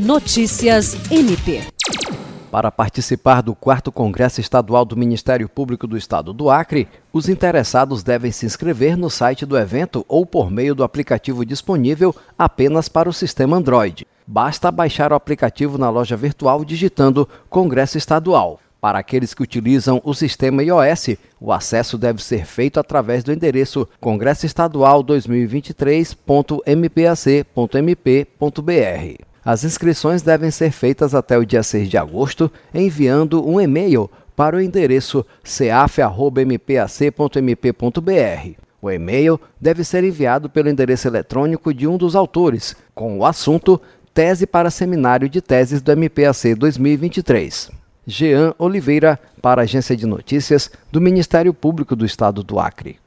Notícias MP. Para participar do 4 Congresso Estadual do Ministério Público do Estado do Acre, os interessados devem se inscrever no site do evento ou por meio do aplicativo disponível apenas para o sistema Android. Basta baixar o aplicativo na loja virtual digitando Congresso Estadual. Para aqueles que utilizam o sistema iOS, o acesso deve ser feito através do endereço congressoestadual2023.mpac.mp.br. As inscrições devem ser feitas até o dia 6 de agosto, enviando um e-mail para o endereço ceaf.mpac.mp.br. O e-mail deve ser enviado pelo endereço eletrônico de um dos autores, com o assunto Tese para Seminário de Teses do MPAC 2023. Jean Oliveira, para a Agência de Notícias do Ministério Público do Estado do Acre.